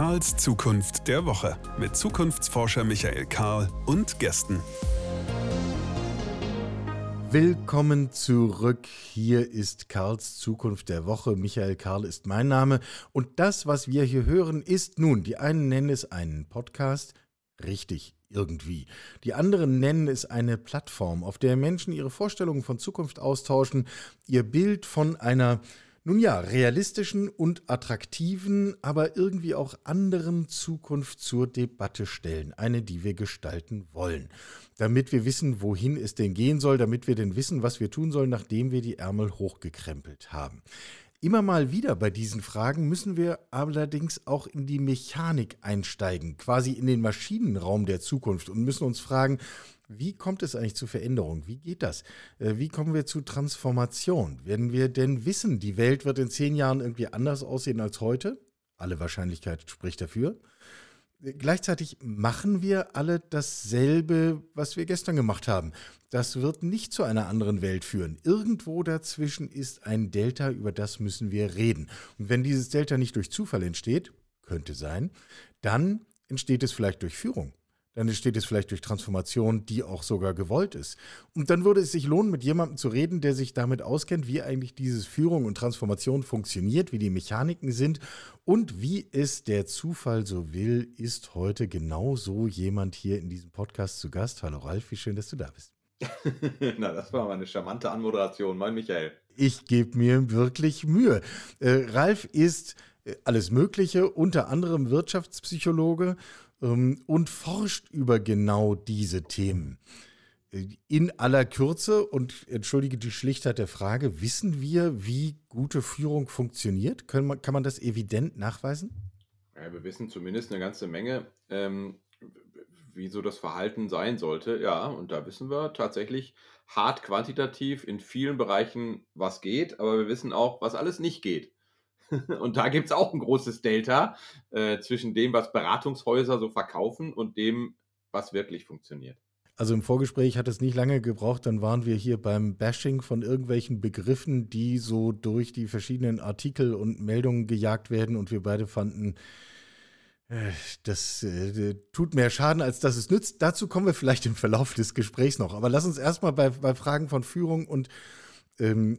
Karls Zukunft der Woche mit Zukunftsforscher Michael Karl und Gästen. Willkommen zurück. Hier ist Karls Zukunft der Woche. Michael Karl ist mein Name. Und das, was wir hier hören, ist nun, die einen nennen es einen Podcast, richtig, irgendwie. Die anderen nennen es eine Plattform, auf der Menschen ihre Vorstellungen von Zukunft austauschen, ihr Bild von einer nun ja, realistischen und attraktiven, aber irgendwie auch anderen Zukunft zur Debatte stellen. Eine, die wir gestalten wollen. Damit wir wissen, wohin es denn gehen soll, damit wir denn wissen, was wir tun sollen, nachdem wir die Ärmel hochgekrempelt haben. Immer mal wieder bei diesen Fragen müssen wir allerdings auch in die Mechanik einsteigen, quasi in den Maschinenraum der Zukunft und müssen uns fragen, wie kommt es eigentlich zu Veränderung? Wie geht das? Äh, wie kommen wir zu Transformation? Werden wir denn wissen, die Welt wird in zehn Jahren irgendwie anders aussehen als heute? Alle Wahrscheinlichkeit spricht dafür. Äh, gleichzeitig machen wir alle dasselbe, was wir gestern gemacht haben. Das wird nicht zu einer anderen Welt führen. Irgendwo dazwischen ist ein Delta, über das müssen wir reden. Und wenn dieses Delta nicht durch Zufall entsteht, könnte sein, dann entsteht es vielleicht durch Führung dann entsteht es vielleicht durch Transformation, die auch sogar gewollt ist. Und dann würde es sich lohnen, mit jemandem zu reden, der sich damit auskennt, wie eigentlich dieses Führung und Transformation funktioniert, wie die Mechaniken sind und wie es der Zufall so will, ist heute genau so jemand hier in diesem Podcast zu Gast. Hallo Ralf, wie schön, dass du da bist. Na, das war mal eine charmante Anmoderation, mein Michael. Ich gebe mir wirklich Mühe. Äh, Ralf ist äh, alles Mögliche, unter anderem Wirtschaftspsychologe ähm, und forscht über genau diese Themen. Äh, in aller Kürze und entschuldige die Schlichtheit der Frage, wissen wir, wie gute Führung funktioniert? Kann man, kann man das evident nachweisen? Ja, wir wissen zumindest eine ganze Menge, ähm, wie so das Verhalten sein sollte. Ja, und da wissen wir tatsächlich hart quantitativ in vielen Bereichen, was geht, aber wir wissen auch, was alles nicht geht. Und da gibt es auch ein großes Delta äh, zwischen dem, was Beratungshäuser so verkaufen und dem, was wirklich funktioniert. Also im Vorgespräch hat es nicht lange gebraucht, dann waren wir hier beim Bashing von irgendwelchen Begriffen, die so durch die verschiedenen Artikel und Meldungen gejagt werden und wir beide fanden, äh, das äh, tut mehr Schaden, als dass es nützt. Dazu kommen wir vielleicht im Verlauf des Gesprächs noch. Aber lass uns erstmal bei, bei Fragen von Führung und, ähm,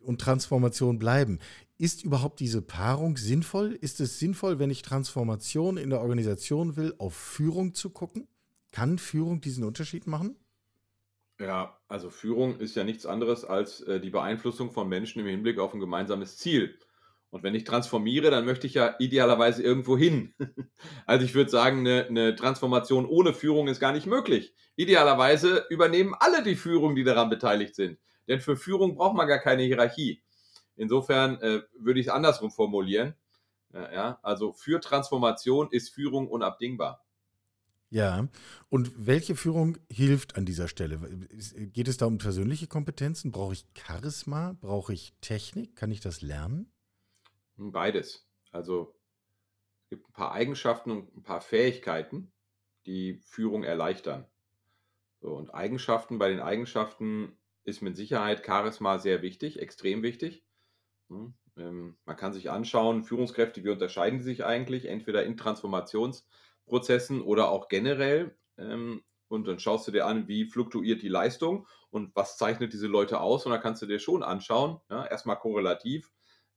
und Transformation bleiben. Ist überhaupt diese Paarung sinnvoll? Ist es sinnvoll, wenn ich Transformation in der Organisation will, auf Führung zu gucken? Kann Führung diesen Unterschied machen? Ja, also Führung ist ja nichts anderes als äh, die Beeinflussung von Menschen im Hinblick auf ein gemeinsames Ziel. Und wenn ich transformiere, dann möchte ich ja idealerweise irgendwo hin. also ich würde sagen, eine, eine, Transformation ohne Führung ist gar nicht möglich. Idealerweise übernehmen alle die Führung, die daran beteiligt sind. Denn für Führung braucht man gar keine Hierarchie. Insofern äh, würde ich es andersrum formulieren. Ja, ja, also für Transformation ist Führung unabdingbar. Ja, und welche Führung hilft an dieser Stelle? Geht es da um persönliche Kompetenzen? Brauche ich Charisma? Brauche ich Technik? Kann ich das lernen? Beides. Also es gibt ein paar Eigenschaften und ein paar Fähigkeiten, die Führung erleichtern. So, und Eigenschaften, bei den Eigenschaften ist mit Sicherheit Charisma sehr wichtig, extrem wichtig. Ne? Ähm, man kann sich anschauen, Führungskräfte, wie unterscheiden sie sich eigentlich, entweder in Transformationsprozessen oder auch generell. Ähm, und dann schaust du dir an, wie fluktuiert die Leistung und was zeichnet diese Leute aus. Und dann kannst du dir schon anschauen, ja, erstmal korrelativ,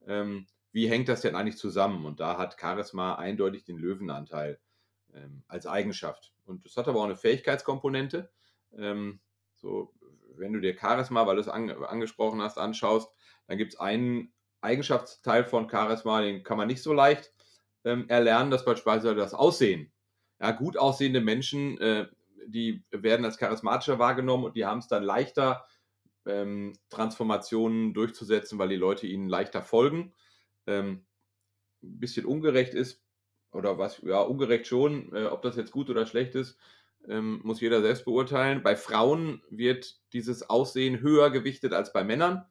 ähm, wie hängt das denn eigentlich zusammen? Und da hat Charisma eindeutig den Löwenanteil als Eigenschaft. Und das hat aber auch eine Fähigkeitskomponente. So, wenn du dir Charisma, weil du es an, angesprochen hast, anschaust, dann gibt es einen Eigenschaftsteil von Charisma, den kann man nicht so leicht ähm, erlernen, das beispielsweise das Aussehen. Ja, gut aussehende Menschen, äh, die werden als charismatischer wahrgenommen und die haben es dann leichter, ähm, Transformationen durchzusetzen, weil die Leute ihnen leichter folgen. Ähm, ein bisschen ungerecht ist, oder was, ja, ungerecht schon, äh, ob das jetzt gut oder schlecht ist, ähm, muss jeder selbst beurteilen. Bei Frauen wird dieses Aussehen höher gewichtet als bei Männern.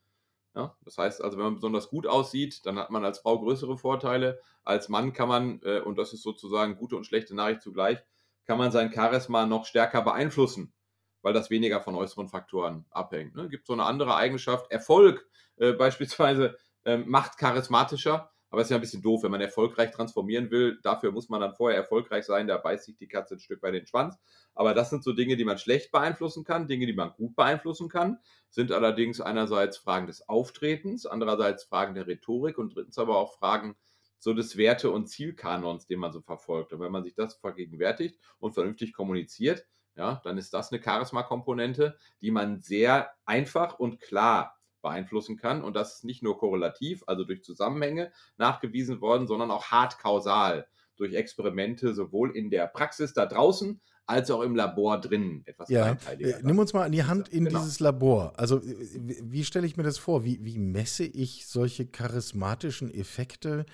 Ja, das heißt also, wenn man besonders gut aussieht, dann hat man als Frau größere Vorteile. Als Mann kann man, äh, und das ist sozusagen gute und schlechte Nachricht zugleich, kann man sein Charisma noch stärker beeinflussen, weil das weniger von äußeren Faktoren abhängt. Ne? Gibt so eine andere Eigenschaft. Erfolg äh, beispielsweise äh, macht charismatischer. Aber es ist ja ein bisschen doof, wenn man erfolgreich transformieren will. Dafür muss man dann vorher erfolgreich sein. Da beißt sich die Katze ein Stück weit den Schwanz. Aber das sind so Dinge, die man schlecht beeinflussen kann. Dinge, die man gut beeinflussen kann, sind allerdings einerseits Fragen des Auftretens, andererseits Fragen der Rhetorik und drittens aber auch Fragen so des Werte- und Zielkanons, den man so verfolgt. Und wenn man sich das vergegenwärtigt und vernünftig kommuniziert, ja, dann ist das eine Charisma-Komponente, die man sehr einfach und klar beeinflussen kann. Und das ist nicht nur korrelativ, also durch Zusammenhänge nachgewiesen worden, sondern auch hart kausal durch Experimente sowohl in der Praxis da draußen als auch im Labor drinnen. Etwas ja. Äh, nimm uns mal an die Hand in genau. dieses Labor. Also äh, wie stelle ich mir das vor? Wie, wie messe ich solche charismatischen Effekte?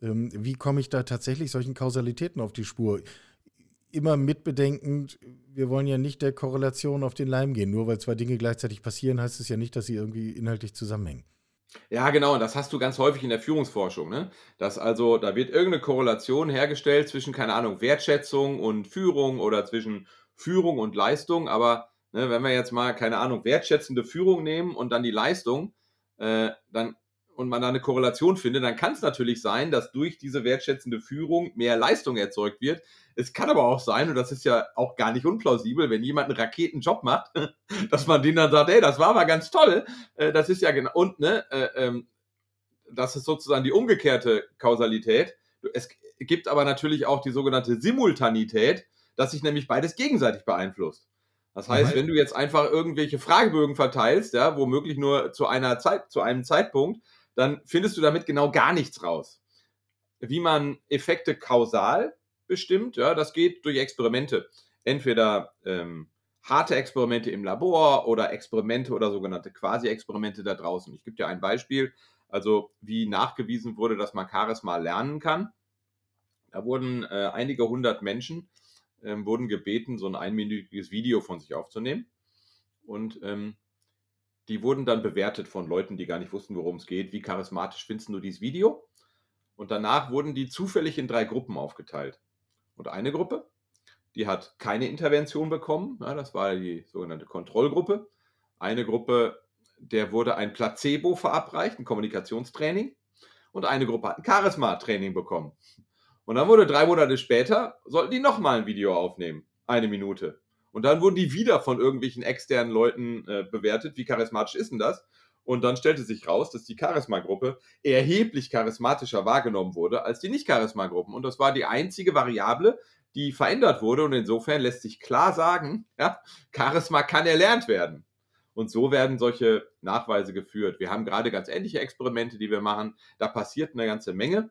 Ähm, wie komme ich da tatsächlich solchen Kausalitäten auf die Spur? Immer mitbedenkend, wir wollen ja nicht der Korrelation auf den Leim gehen. Nur weil zwei Dinge gleichzeitig passieren, heißt es ja nicht, dass sie irgendwie inhaltlich zusammenhängen. Ja, genau, und das hast du ganz häufig in der Führungsforschung, ne? Dass also, da wird irgendeine Korrelation hergestellt zwischen, keine Ahnung, Wertschätzung und Führung oder zwischen Führung und Leistung, aber ne, wenn wir jetzt mal, keine Ahnung, wertschätzende Führung nehmen und dann die Leistung, äh, dann und man da eine Korrelation findet, dann kann es natürlich sein, dass durch diese wertschätzende Führung mehr Leistung erzeugt wird. Es kann aber auch sein, und das ist ja auch gar nicht unplausibel, wenn jemand einen Raketenjob macht, dass man denen dann sagt, ey, das war aber ganz toll. Äh, das ist ja genau, und ne, äh, ähm, das ist sozusagen die umgekehrte Kausalität. Es gibt aber natürlich auch die sogenannte Simultanität, dass sich nämlich beides gegenseitig beeinflusst. Das heißt, wenn du jetzt einfach irgendwelche Fragebögen verteilst, ja, womöglich nur zu einer Zeit, zu einem Zeitpunkt, dann findest du damit genau gar nichts raus. Wie man Effekte kausal bestimmt, ja, das geht durch Experimente. Entweder ähm, harte Experimente im Labor oder Experimente oder sogenannte Quasi-Experimente da draußen. Ich gebe dir ein Beispiel, also wie nachgewiesen wurde, dass man Charisma lernen kann. Da wurden äh, einige hundert Menschen äh, wurden gebeten, so ein einminütiges Video von sich aufzunehmen. Und ähm, die wurden dann bewertet von Leuten, die gar nicht wussten, worum es geht. Wie charismatisch findest du dieses Video? Und danach wurden die zufällig in drei Gruppen aufgeteilt. Und eine Gruppe, die hat keine Intervention bekommen. Ja, das war die sogenannte Kontrollgruppe. Eine Gruppe, der wurde ein Placebo verabreicht, ein Kommunikationstraining. Und eine Gruppe hat ein Charisma-Training bekommen. Und dann wurde drei Monate später, sollten die nochmal ein Video aufnehmen. Eine Minute. Und dann wurden die wieder von irgendwelchen externen Leuten äh, bewertet. Wie charismatisch ist denn das? Und dann stellte sich raus, dass die Charisma-Gruppe erheblich charismatischer wahrgenommen wurde als die Nicht-Charisma-Gruppen. Und das war die einzige Variable, die verändert wurde. Und insofern lässt sich klar sagen, ja, Charisma kann erlernt werden. Und so werden solche Nachweise geführt. Wir haben gerade ganz ähnliche Experimente, die wir machen. Da passiert eine ganze Menge.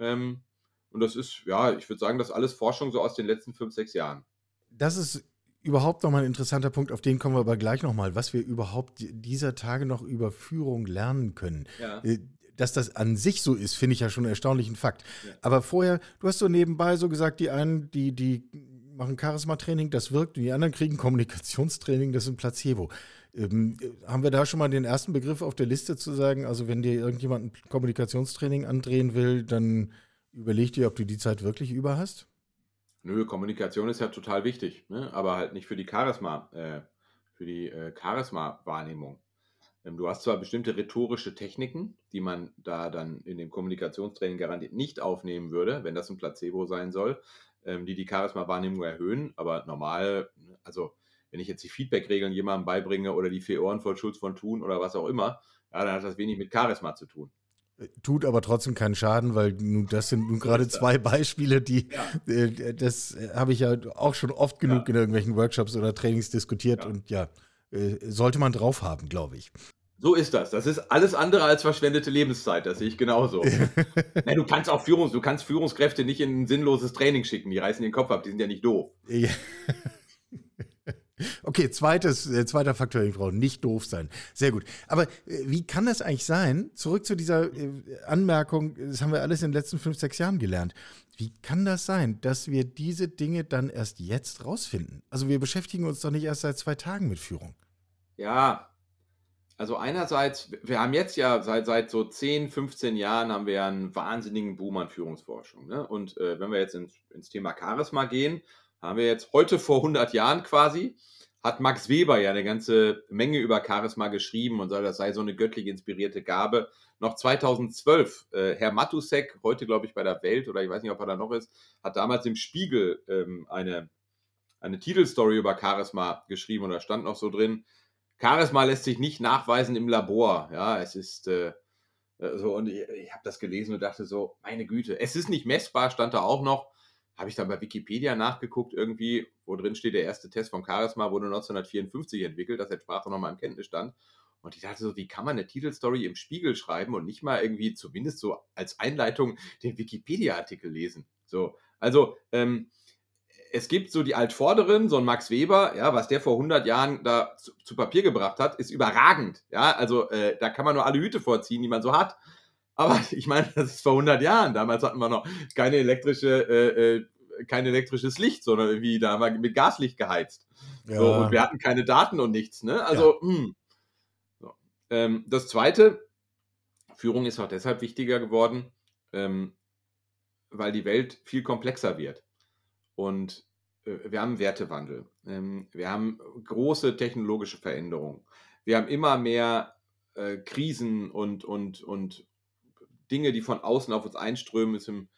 Ähm, und das ist, ja, ich würde sagen, das ist alles Forschung so aus den letzten fünf, sechs Jahren. Das ist überhaupt nochmal ein interessanter Punkt, auf den kommen wir aber gleich nochmal, was wir überhaupt dieser Tage noch über Führung lernen können. Ja. Äh, dass das an sich so ist, finde ich ja schon einen erstaunlichen Fakt. Ja. Aber vorher, du hast so nebenbei so gesagt, die einen, die, die machen Charisma-Training, das wirkt, und die anderen kriegen Kommunikationstraining, das ist ein Placebo. Ähm, haben wir da schon mal den ersten Begriff auf der Liste zu sagen, also wenn dir irgendjemand ein Kommunikationstraining andrehen will, dann überleg dir, ob du die Zeit wirklich über hast? Nö, Kommunikation ist ja total wichtig, ne? aber halt nicht für die Charisma, äh, für die äh, Charisma-Wahrnehmung. Ähm, du hast zwar bestimmte rhetorische Techniken, die man da dann in dem Kommunikationstraining garantiert nicht aufnehmen würde, wenn das ein Placebo sein soll, ähm, die die Charisma-Wahrnehmung erhöhen, aber normal, also wenn ich jetzt die Feedback-Regeln jemandem beibringe oder die vier Ohren voll Schutz von Tun oder was auch immer, ja, dann hat das wenig mit Charisma zu tun. Tut aber trotzdem keinen Schaden, weil nun, das sind nun gerade zwei Beispiele, die ja. äh, das habe ich ja auch schon oft genug ja. in irgendwelchen Workshops oder Trainings diskutiert ja. und ja, äh, sollte man drauf haben, glaube ich. So ist das. Das ist alles andere als verschwendete Lebenszeit. Das sehe ich genauso. Na, du kannst auch Führungs, du kannst Führungskräfte nicht in ein sinnloses Training schicken. Die reißen den Kopf ab. Die sind ja nicht doof. Ja. Okay, zweites, äh, zweiter Faktor, die Frau, nicht doof sein. Sehr gut. Aber äh, wie kann das eigentlich sein? Zurück zu dieser äh, Anmerkung, das haben wir alles in den letzten fünf, sechs Jahren gelernt. Wie kann das sein, dass wir diese Dinge dann erst jetzt rausfinden? Also wir beschäftigen uns doch nicht erst seit zwei Tagen mit Führung. Ja, also einerseits, wir haben jetzt ja seit, seit so 10, 15 Jahren haben wir ja einen wahnsinnigen Boom an Führungsforschung. Ne? Und äh, wenn wir jetzt ins, ins Thema Charisma gehen, haben wir jetzt heute vor 100 Jahren quasi, hat Max Weber ja eine ganze Menge über Charisma geschrieben und das sei so eine göttlich inspirierte Gabe. Noch 2012, äh, Herr Matusek, heute glaube ich bei der Welt oder ich weiß nicht, ob er da noch ist, hat damals im Spiegel ähm, eine, eine Titelstory über Charisma geschrieben und da stand noch so drin, Charisma lässt sich nicht nachweisen im Labor. Ja, es ist äh, äh so und ich, ich habe das gelesen und dachte so, meine Güte, es ist nicht messbar, stand da auch noch habe ich dann bei Wikipedia nachgeguckt, irgendwie, wo drin steht, der erste Test vom Charisma wurde 1954 entwickelt, das entsprach noch mal im Kenntnisstand. Und ich dachte so, wie kann man eine Titelstory im Spiegel schreiben und nicht mal irgendwie zumindest so als Einleitung den Wikipedia-Artikel lesen? So, also, ähm, es gibt so die Altvorderen, so ein Max Weber, ja, was der vor 100 Jahren da zu, zu Papier gebracht hat, ist überragend. Ja, also äh, da kann man nur alle Hüte vorziehen, die man so hat. Aber ich meine, das ist vor 100 Jahren. Damals hatten wir noch keine elektrische, äh, äh, kein elektrisches Licht, sondern irgendwie da haben wir mit Gaslicht geheizt. Ja. So, und wir hatten keine Daten und nichts. Ne? Also, ja. hm. so. ähm, das Zweite, Führung ist auch deshalb wichtiger geworden, ähm, weil die Welt viel komplexer wird. Und äh, wir haben Wertewandel. Ähm, wir haben große technologische Veränderungen. Wir haben immer mehr äh, Krisen und, und, und Dinge, die von außen auf uns einströmen, ist im,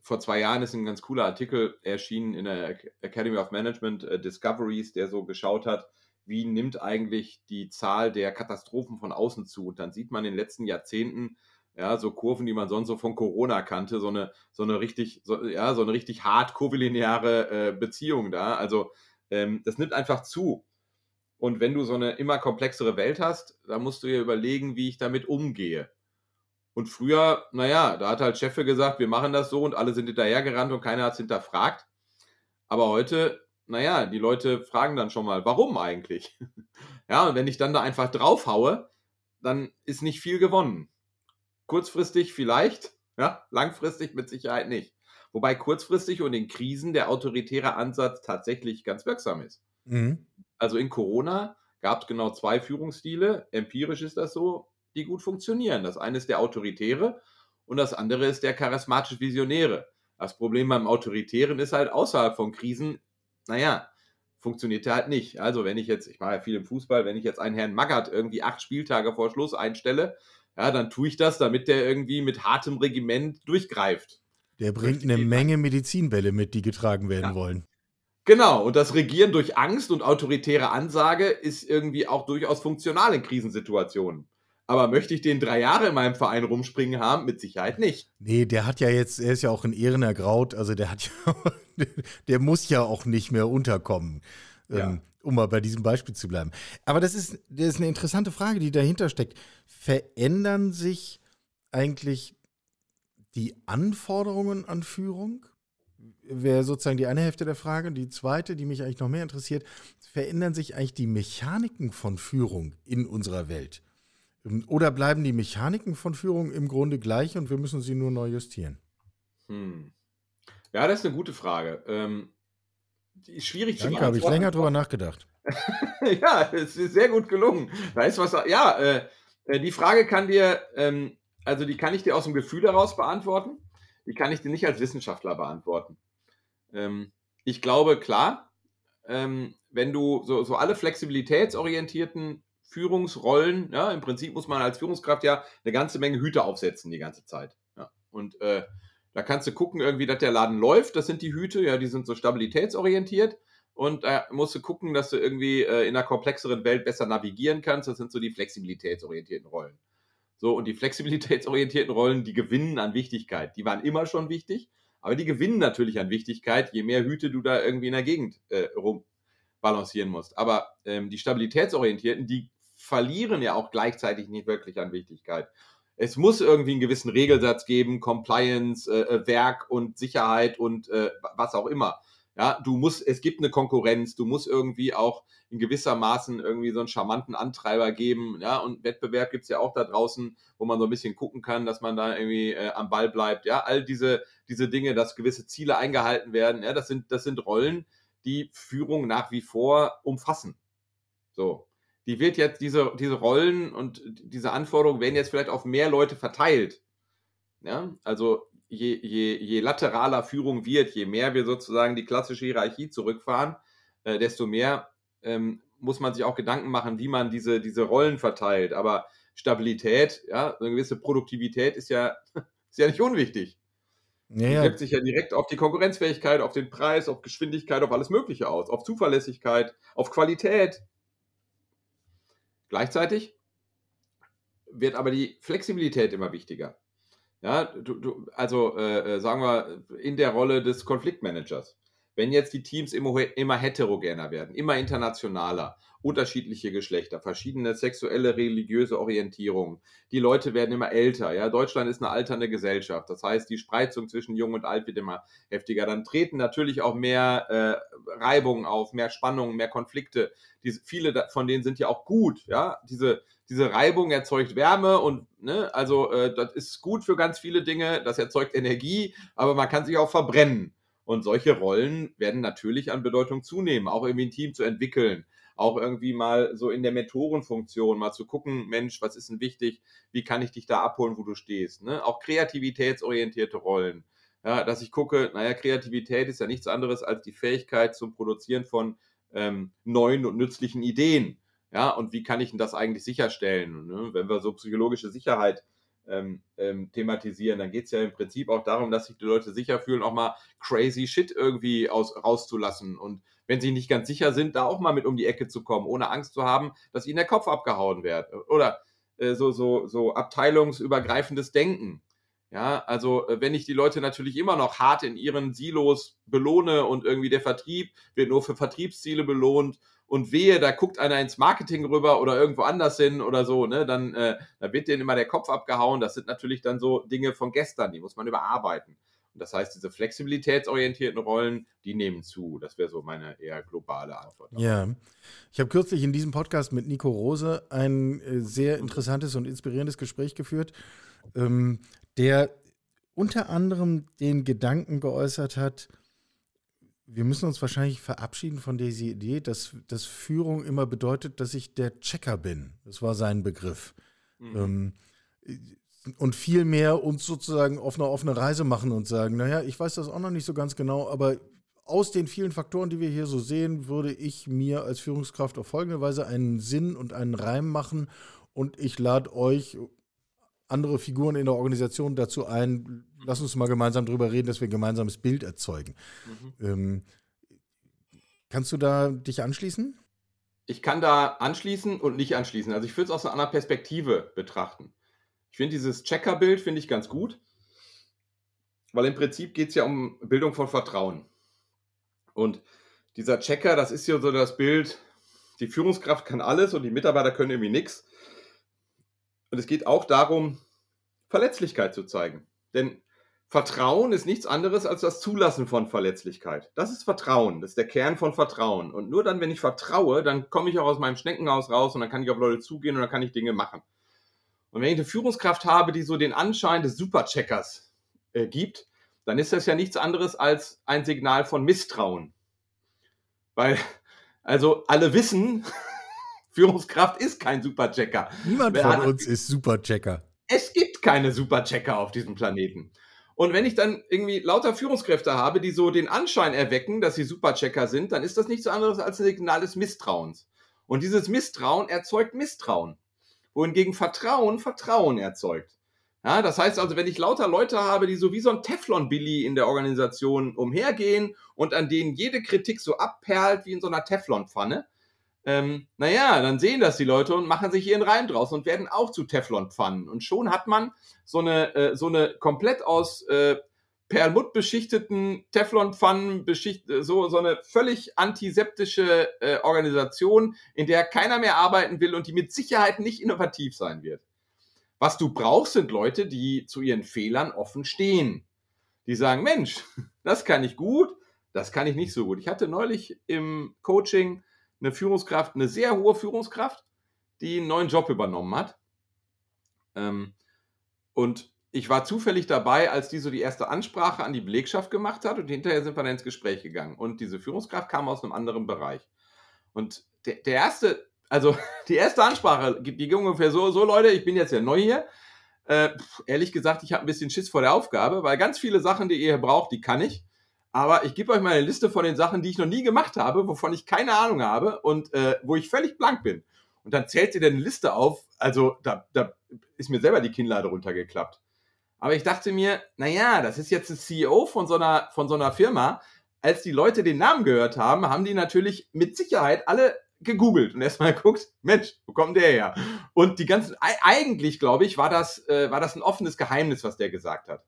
vor zwei Jahren ist ein ganz cooler Artikel erschienen in der Academy of Management äh, Discoveries, der so geschaut hat, wie nimmt eigentlich die Zahl der Katastrophen von außen zu. Und dann sieht man in den letzten Jahrzehnten, ja, so Kurven, die man sonst so von Corona kannte, so eine, so eine richtig, so, ja, so eine richtig hart kurvilineare äh, Beziehung da. Also ähm, das nimmt einfach zu. Und wenn du so eine immer komplexere Welt hast, dann musst du dir überlegen, wie ich damit umgehe. Und früher, naja, da hat halt Cheffe gesagt, wir machen das so und alle sind hinterhergerannt und keiner hat es hinterfragt. Aber heute, naja, die Leute fragen dann schon mal, warum eigentlich? ja, und wenn ich dann da einfach draufhaue, dann ist nicht viel gewonnen. Kurzfristig vielleicht, ja, langfristig mit Sicherheit nicht. Wobei kurzfristig und in Krisen der autoritäre Ansatz tatsächlich ganz wirksam ist. Mhm. Also in Corona gab es genau zwei Führungsstile. Empirisch ist das so die gut funktionieren. Das eine ist der Autoritäre und das andere ist der charismatisch Visionäre. Das Problem beim Autoritären ist halt außerhalb von Krisen, naja, funktioniert der halt nicht. Also wenn ich jetzt, ich mache ja viel im Fußball, wenn ich jetzt einen Herrn Magath irgendwie acht Spieltage vor Schluss einstelle, ja, dann tue ich das, damit der irgendwie mit hartem Regiment durchgreift. Der bringt eine Menge Medizinbälle mit, die getragen werden ja. wollen. Genau, und das Regieren durch Angst und autoritäre Ansage ist irgendwie auch durchaus funktional in Krisensituationen. Aber möchte ich den drei Jahre in meinem Verein rumspringen haben? Mit Sicherheit nicht. Nee, der hat ja jetzt, er ist ja auch in Ehren ergraut, also der hat ja, der muss ja auch nicht mehr unterkommen. Ja. Ähm, um mal bei diesem Beispiel zu bleiben. Aber das ist, das ist eine interessante Frage, die dahinter steckt. Verändern sich eigentlich die Anforderungen an Führung? Wäre sozusagen die eine Hälfte der Frage. Die zweite, die mich eigentlich noch mehr interessiert, verändern sich eigentlich die Mechaniken von Führung in unserer Welt? Oder bleiben die Mechaniken von Führung im Grunde gleich und wir müssen sie nur neu justieren? Hm. Ja, das ist eine gute Frage. Ähm, die ist schwierig Danke, zu beantworten. habe ich länger drüber nachgedacht. ja, es ist sehr gut gelungen. Weißt was? Ja, äh, äh, die Frage kann dir, ähm, also die kann ich dir aus dem Gefühl heraus beantworten. Die kann ich dir nicht als Wissenschaftler beantworten. Ähm, ich glaube, klar, ähm, wenn du so, so alle flexibilitätsorientierten Führungsrollen. Ja, Im Prinzip muss man als Führungskraft ja eine ganze Menge Hüte aufsetzen die ganze Zeit. Ja. Und äh, da kannst du gucken, irgendwie, dass der Laden läuft. Das sind die Hüte, ja, die sind so stabilitätsorientiert. Und da äh, musst du gucken, dass du irgendwie äh, in einer komplexeren Welt besser navigieren kannst. Das sind so die flexibilitätsorientierten Rollen. So, und die flexibilitätsorientierten Rollen, die gewinnen an Wichtigkeit. Die waren immer schon wichtig, aber die gewinnen natürlich an Wichtigkeit, je mehr Hüte du da irgendwie in der Gegend äh, rumbalancieren musst. Aber ähm, die stabilitätsorientierten, die verlieren ja auch gleichzeitig nicht wirklich an Wichtigkeit. Es muss irgendwie einen gewissen Regelsatz geben, Compliance, äh, äh, Werk und Sicherheit und äh, was auch immer. Ja, du musst, es gibt eine Konkurrenz, du musst irgendwie auch in gewisser Maßen irgendwie so einen charmanten Antreiber geben, ja, und Wettbewerb gibt es ja auch da draußen, wo man so ein bisschen gucken kann, dass man da irgendwie äh, am Ball bleibt, ja, all diese, diese Dinge, dass gewisse Ziele eingehalten werden, ja, das sind, das sind Rollen, die Führung nach wie vor umfassen. So die wird jetzt, diese, diese Rollen und diese Anforderungen werden jetzt vielleicht auf mehr Leute verteilt. Ja, also je, je, je lateraler Führung wird, je mehr wir sozusagen die klassische Hierarchie zurückfahren, äh, desto mehr ähm, muss man sich auch Gedanken machen, wie man diese, diese Rollen verteilt. Aber Stabilität, ja, eine gewisse Produktivität ist ja, ist ja nicht unwichtig. Ja, ja. wirkt sich ja direkt auf die Konkurrenzfähigkeit, auf den Preis, auf Geschwindigkeit, auf alles Mögliche aus, auf Zuverlässigkeit, auf Qualität. Gleichzeitig wird aber die Flexibilität immer wichtiger. Ja, du, du, also äh, äh sagen wir in der Rolle des Konfliktmanagers wenn jetzt die Teams immer, immer heterogener werden, immer internationaler, unterschiedliche Geschlechter, verschiedene sexuelle, religiöse Orientierungen, die Leute werden immer älter, ja, Deutschland ist eine alternde Gesellschaft, das heißt, die Spreizung zwischen Jung und Alt wird immer heftiger, dann treten natürlich auch mehr äh, Reibungen auf, mehr Spannungen, mehr Konflikte, Diese, viele von denen sind ja auch gut, ja, diese, diese Reibung erzeugt Wärme und ne, also äh, das ist gut für ganz viele Dinge, das erzeugt Energie, aber man kann sich auch verbrennen. Und solche Rollen werden natürlich an Bedeutung zunehmen, auch irgendwie ein Team zu entwickeln, auch irgendwie mal so in der Mentorenfunktion mal zu gucken, Mensch, was ist denn wichtig? Wie kann ich dich da abholen, wo du stehst? Ne? Auch kreativitätsorientierte Rollen. Ja, dass ich gucke, naja, Kreativität ist ja nichts anderes als die Fähigkeit zum Produzieren von ähm, neuen und nützlichen Ideen. Ja, und wie kann ich denn das eigentlich sicherstellen? Ne? Wenn wir so psychologische Sicherheit ähm, ähm, thematisieren, dann geht es ja im Prinzip auch darum, dass sich die Leute sicher fühlen, auch mal crazy Shit irgendwie aus, rauszulassen. Und wenn sie nicht ganz sicher sind, da auch mal mit um die Ecke zu kommen, ohne Angst zu haben, dass ihnen der Kopf abgehauen wird. Oder äh, so, so, so abteilungsübergreifendes Denken. Ja, also äh, wenn ich die Leute natürlich immer noch hart in ihren Silos belohne und irgendwie der Vertrieb wird nur für Vertriebsziele belohnt und wehe, da guckt einer ins Marketing rüber oder irgendwo anders hin oder so, ne, dann, äh, dann wird denen immer der Kopf abgehauen. Das sind natürlich dann so Dinge von gestern, die muss man überarbeiten. Und das heißt, diese flexibilitätsorientierten Rollen, die nehmen zu. Das wäre so meine eher globale Antwort. Ja. Ich habe kürzlich in diesem Podcast mit Nico Rose ein äh, sehr interessantes und inspirierendes Gespräch geführt, ähm, der unter anderem den Gedanken geäußert hat, wir müssen uns wahrscheinlich verabschieden von dieser Idee, dass, dass Führung immer bedeutet, dass ich der Checker bin. Das war sein Begriff. Mhm. Ähm, und vielmehr uns sozusagen auf eine offene Reise machen und sagen, naja, ich weiß das auch noch nicht so ganz genau, aber aus den vielen Faktoren, die wir hier so sehen, würde ich mir als Führungskraft auf folgende Weise einen Sinn und einen Reim machen und ich lade euch andere Figuren in der Organisation dazu ein, lass uns mal gemeinsam darüber reden, dass wir ein gemeinsames Bild erzeugen. Mhm. Ähm, kannst du da dich anschließen? Ich kann da anschließen und nicht anschließen. Also ich würde es aus einer anderen Perspektive betrachten. Ich finde dieses Checker-Bild finde ich ganz gut, weil im Prinzip geht es ja um Bildung von Vertrauen. Und dieser Checker, das ist ja so das Bild, die Führungskraft kann alles und die Mitarbeiter können irgendwie nichts. Und es geht auch darum, Verletzlichkeit zu zeigen. Denn Vertrauen ist nichts anderes als das Zulassen von Verletzlichkeit. Das ist Vertrauen, das ist der Kern von Vertrauen. Und nur dann, wenn ich vertraue, dann komme ich auch aus meinem Schneckenhaus raus und dann kann ich auf Leute zugehen und dann kann ich Dinge machen. Und wenn ich eine Führungskraft habe, die so den Anschein des Supercheckers äh, gibt, dann ist das ja nichts anderes als ein Signal von Misstrauen. Weil, also alle wissen, Führungskraft ist kein Superchecker. Niemand von uns ist Superchecker. Es gibt keine Superchecker auf diesem Planeten. Und wenn ich dann irgendwie lauter Führungskräfte habe, die so den Anschein erwecken, dass sie Superchecker sind, dann ist das nichts anderes als ein Signal des Misstrauens. Und dieses Misstrauen erzeugt Misstrauen. Wohingegen Vertrauen Vertrauen erzeugt. Ja, das heißt also, wenn ich lauter Leute habe, die so wie so ein Teflon-Billy in der Organisation umhergehen und an denen jede Kritik so abperlt wie in so einer Teflonpfanne, ähm, naja, dann sehen das die Leute und machen sich ihren Reim draus und werden auch zu Teflonpfannen. Und schon hat man so eine, äh, so eine komplett aus äh, Perlmutt beschichteten Teflonpfannen, beschicht, so, so eine völlig antiseptische äh, Organisation, in der keiner mehr arbeiten will und die mit Sicherheit nicht innovativ sein wird. Was du brauchst, sind Leute, die zu ihren Fehlern offen stehen. Die sagen, Mensch, das kann ich gut, das kann ich nicht so gut. Ich hatte neulich im Coaching eine Führungskraft, eine sehr hohe Führungskraft, die einen neuen Job übernommen hat. Ähm, und ich war zufällig dabei, als die so die erste Ansprache an die Belegschaft gemacht hat und hinterher sind wir dann ins Gespräch gegangen. Und diese Führungskraft kam aus einem anderen Bereich. Und der, der erste, also die erste Ansprache, die ging ungefähr so, so Leute, ich bin jetzt ja neu hier. Äh, ehrlich gesagt, ich habe ein bisschen Schiss vor der Aufgabe, weil ganz viele Sachen, die ihr braucht, die kann ich. Aber ich gebe euch mal eine Liste von den Sachen, die ich noch nie gemacht habe, wovon ich keine Ahnung habe und äh, wo ich völlig blank bin. Und dann zählt ihr eine Liste auf. Also da, da ist mir selber die Kinnlade runtergeklappt. Aber ich dachte mir, naja, das ist jetzt ein CEO von so einer, von so einer Firma. Als die Leute den Namen gehört haben, haben die natürlich mit Sicherheit alle gegoogelt und erstmal geguckt, Mensch, wo kommt der her? Und die ganzen, eigentlich glaube ich, war das, äh, war das ein offenes Geheimnis, was der gesagt hat.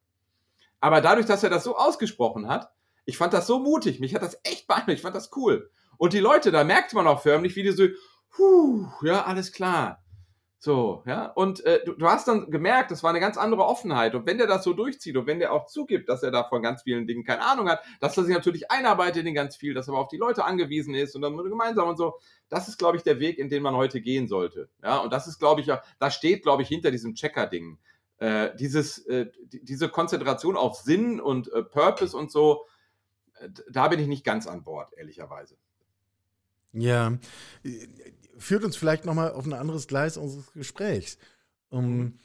Aber dadurch, dass er das so ausgesprochen hat, ich fand das so mutig, mich hat das echt beeindruckt, ich fand das cool. Und die Leute, da merkt man auch förmlich, wie die so, puh, ja, alles klar. So, ja, und äh, du, du, hast dann gemerkt, das war eine ganz andere Offenheit. Und wenn der das so durchzieht und wenn der auch zugibt, dass er da von ganz vielen Dingen keine Ahnung hat, dass er sich natürlich einarbeitet in ganz viel, dass er aber auf die Leute angewiesen ist und dann gemeinsam und so, das ist, glaube ich, der Weg, in den man heute gehen sollte. Ja, und das ist, glaube ich, da steht, glaube ich, hinter diesem Checker-Ding. Äh, dieses, äh, diese Konzentration auf Sinn und äh, Purpose und so, da bin ich nicht ganz an Bord, ehrlicherweise. Ja, führt uns vielleicht nochmal auf ein anderes Gleis unseres Gesprächs. Um, mhm.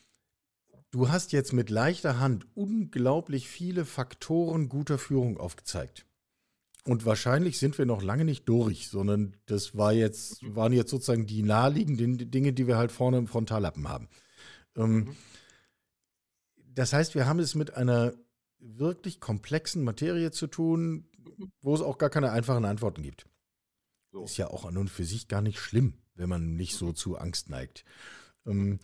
du hast jetzt mit leichter Hand unglaublich viele Faktoren guter Führung aufgezeigt. Und wahrscheinlich sind wir noch lange nicht durch, sondern das war jetzt, waren jetzt sozusagen die naheliegenden Dinge, die wir halt vorne im Frontallappen haben. Ähm, mhm. Das heißt, wir haben es mit einer wirklich komplexen Materie zu tun, wo es auch gar keine einfachen Antworten gibt. So. Ist ja auch an und für sich gar nicht schlimm wenn man nicht so zu Angst neigt. Ähm,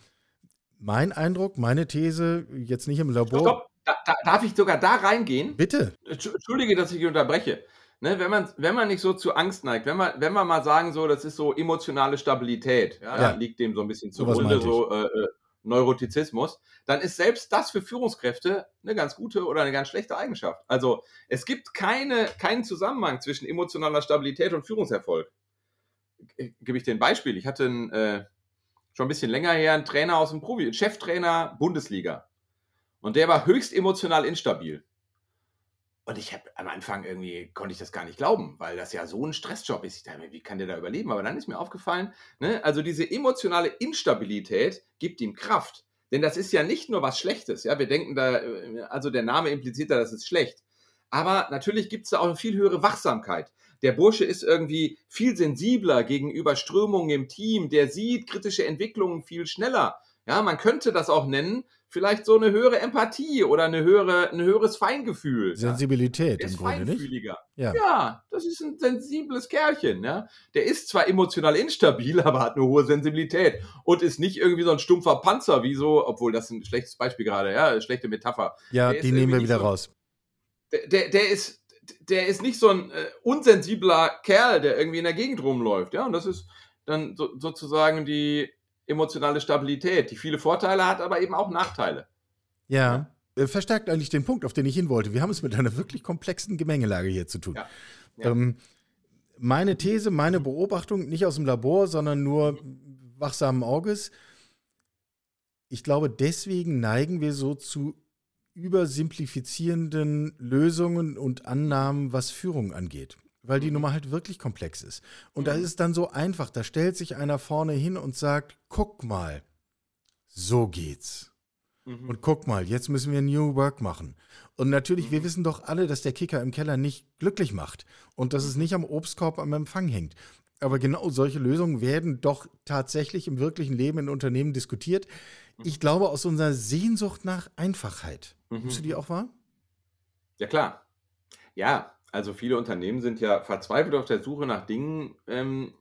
mein Eindruck, meine These, jetzt nicht im Labor. Stopp, da, da, darf ich sogar da reingehen? Bitte. Entschuldige, dass ich unterbreche. Ne, wenn, man, wenn man nicht so zu Angst neigt, wenn man, wenn man mal sagen, so, das ist so emotionale Stabilität, ja, ja. liegt dem so ein bisschen zugrunde, so äh, äh, Neurotizismus, dann ist selbst das für Führungskräfte eine ganz gute oder eine ganz schlechte Eigenschaft. Also es gibt keine, keinen Zusammenhang zwischen emotionaler Stabilität und Führungserfolg gebe ich dir ein Beispiel. Ich hatte einen, äh, schon ein bisschen länger her einen Trainer aus dem Profi, Cheftrainer Bundesliga. Und der war höchst emotional instabil. Und ich habe am Anfang irgendwie, konnte ich das gar nicht glauben, weil das ja so ein Stressjob ist. Ich dachte mir, wie kann der da überleben? Aber dann ist mir aufgefallen, ne, also diese emotionale Instabilität gibt ihm Kraft. Denn das ist ja nicht nur was Schlechtes. Ja, wir denken da, äh, also der Name impliziert da, das ist schlecht. Aber natürlich gibt es da auch eine viel höhere Wachsamkeit. Der Bursche ist irgendwie viel sensibler gegenüber Strömungen im Team. Der sieht kritische Entwicklungen viel schneller. Ja, man könnte das auch nennen, vielleicht so eine höhere Empathie oder eine höhere, ein höheres Feingefühl. Sensibilität ja. im Grunde, feinfühliger. nicht? Ja. ja, das ist ein sensibles Kerlchen. Ja? Der ist zwar emotional instabil, aber hat eine hohe Sensibilität und ist nicht irgendwie so ein stumpfer Panzer, wie so, obwohl das ein schlechtes Beispiel gerade, ja, schlechte Metapher. Ja, die nehmen wir wieder so, raus. Der, der, der ist der ist nicht so ein äh, unsensibler Kerl, der irgendwie in der Gegend rumläuft. Ja, und das ist dann so, sozusagen die emotionale Stabilität, die viele Vorteile hat, aber eben auch Nachteile. Ja. Äh, verstärkt eigentlich den Punkt, auf den ich hin wollte. Wir haben es mit einer wirklich komplexen Gemengelage hier zu tun. Ja. Ja. Ähm, meine These, meine Beobachtung, nicht aus dem Labor, sondern nur wachsamen Auges. Ich glaube, deswegen neigen wir so zu übersimplifizierenden Lösungen und Annahmen, was Führung angeht. Weil die mhm. Nummer halt wirklich komplex ist. Und mhm. da ist es dann so einfach. Da stellt sich einer vorne hin und sagt: Guck mal, so geht's. Mhm. Und guck mal, jetzt müssen wir New Work machen. Und natürlich, mhm. wir wissen doch alle, dass der Kicker im Keller nicht glücklich macht und dass es mhm. nicht am Obstkorb am Empfang hängt. Aber genau solche Lösungen werden doch tatsächlich im wirklichen Leben in Unternehmen diskutiert. Ich glaube, aus unserer Sehnsucht nach Einfachheit. Mhm. Nimmst du die auch wahr? Ja, klar. Ja, also viele Unternehmen sind ja verzweifelt auf der Suche nach Dingen, ähm,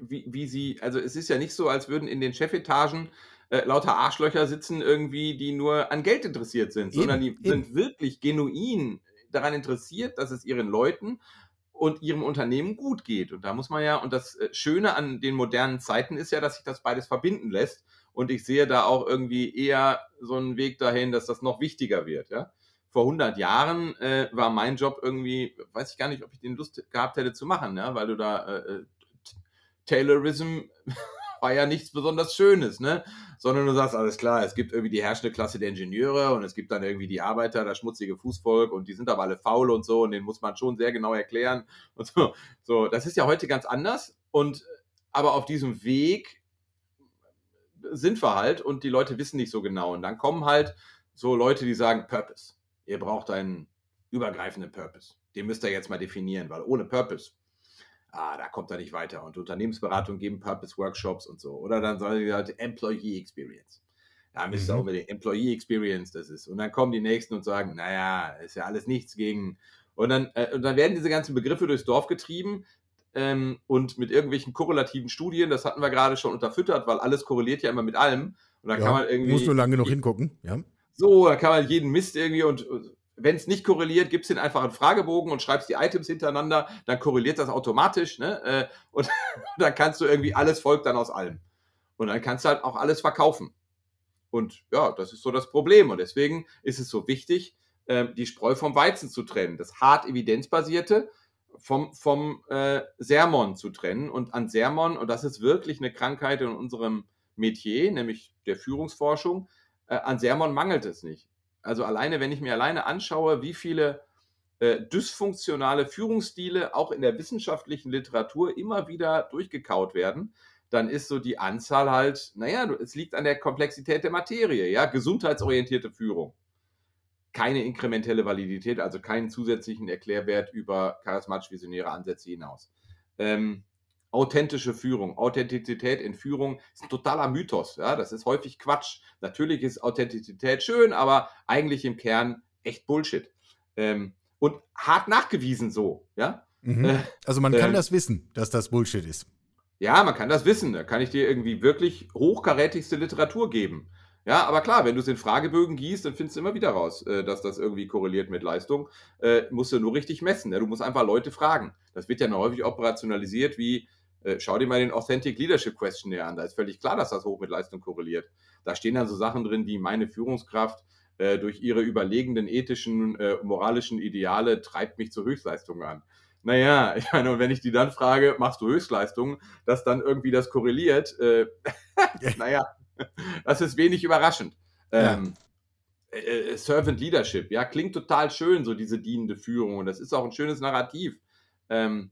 wie, wie sie, also es ist ja nicht so, als würden in den Chefetagen äh, lauter Arschlöcher sitzen, irgendwie, die nur an Geld interessiert sind, eben, sondern die eben. sind wirklich genuin daran interessiert, dass es ihren Leuten und ihrem Unternehmen gut geht. Und da muss man ja, und das äh, Schöne an den modernen Zeiten ist ja, dass sich das beides verbinden lässt. Und ich sehe da auch irgendwie eher so einen Weg dahin, dass das noch wichtiger wird. Ja? Vor 100 Jahren äh, war mein Job irgendwie, weiß ich gar nicht, ob ich den Lust gehabt hätte zu machen, ja? weil du da äh, äh Taylorism war ja nichts besonders Schönes, ne? Sondern du sagst, alles klar, es gibt irgendwie die herrschende Klasse der Ingenieure und es gibt dann irgendwie die Arbeiter, das schmutzige Fußvolk und die sind aber alle faul und so und den muss man schon sehr genau erklären und so. So, das ist ja heute ganz anders und aber auf diesem Weg sind wir halt und die Leute wissen nicht so genau. Und dann kommen halt so Leute, die sagen, Purpose. Ihr braucht einen übergreifenden Purpose. Den müsst ihr jetzt mal definieren, weil ohne Purpose, ah, da kommt er nicht weiter. Und Unternehmensberatungen geben Purpose-Workshops und so. Oder dann sagen die halt Employee Experience. Da müsst ihr mhm. unbedingt Employee Experience, das ist. Und dann kommen die Nächsten und sagen, naja, ist ja alles nichts gegen. Und dann, äh, und dann werden diese ganzen Begriffe durchs Dorf getrieben ähm, und mit irgendwelchen korrelativen Studien, das hatten wir gerade schon unterfüttert, weil alles korreliert ja immer mit allem. Und dann ja, kann man irgendwie. Musst du lange noch hingucken, ja. So, da kann man jeden Mist irgendwie und wenn es nicht korreliert, gibst den einfach einen Fragebogen und schreibst die Items hintereinander, dann korreliert das automatisch, ne? Äh, und dann kannst du irgendwie alles folgt dann aus allem. Und dann kannst du halt auch alles verkaufen. Und ja, das ist so das Problem. Und deswegen ist es so wichtig, ähm, die Spreu vom Weizen zu trennen. Das hart evidenzbasierte vom, vom äh, Sermon zu trennen. Und an Sermon, und das ist wirklich eine Krankheit in unserem Metier, nämlich der Führungsforschung, äh, an Sermon mangelt es nicht. Also alleine, wenn ich mir alleine anschaue, wie viele äh, dysfunktionale Führungsstile auch in der wissenschaftlichen Literatur immer wieder durchgekaut werden, dann ist so die Anzahl halt, naja, es liegt an der Komplexität der Materie, ja, gesundheitsorientierte Führung. Keine inkrementelle Validität, also keinen zusätzlichen Erklärwert über charismatisch-visionäre Ansätze hinaus. Ähm, authentische Führung, Authentizität in Führung ist ein totaler Mythos. Ja, das ist häufig Quatsch. Natürlich ist Authentizität schön, aber eigentlich im Kern echt Bullshit. Ähm, und hart nachgewiesen so. Ja. Mhm. Äh, also man kann äh, das wissen, dass das Bullshit ist. Ja, man kann das wissen. Da kann ich dir irgendwie wirklich hochkarätigste Literatur geben. Ja, aber klar, wenn du es in Fragebögen gießt, dann findest du immer wieder raus, äh, dass das irgendwie korreliert mit Leistung. Äh, musst du nur richtig messen. Ja? Du musst einfach Leute fragen. Das wird ja häufig operationalisiert wie, schau dir mal den Authentic Leadership Questionnaire an. Da ist völlig klar, dass das hoch mit Leistung korreliert. Da stehen dann so Sachen drin, die meine Führungskraft äh, durch ihre überlegenden ethischen, äh, moralischen Ideale treibt mich zur Höchstleistung an. Naja, ich meine, und wenn ich die dann frage, machst du Höchstleistungen, dass dann irgendwie das korreliert, äh, naja, das ist wenig überraschend. Ähm, äh, Servant Leadership, ja, klingt total schön, so diese dienende Führung. Und das ist auch ein schönes Narrativ. Ähm,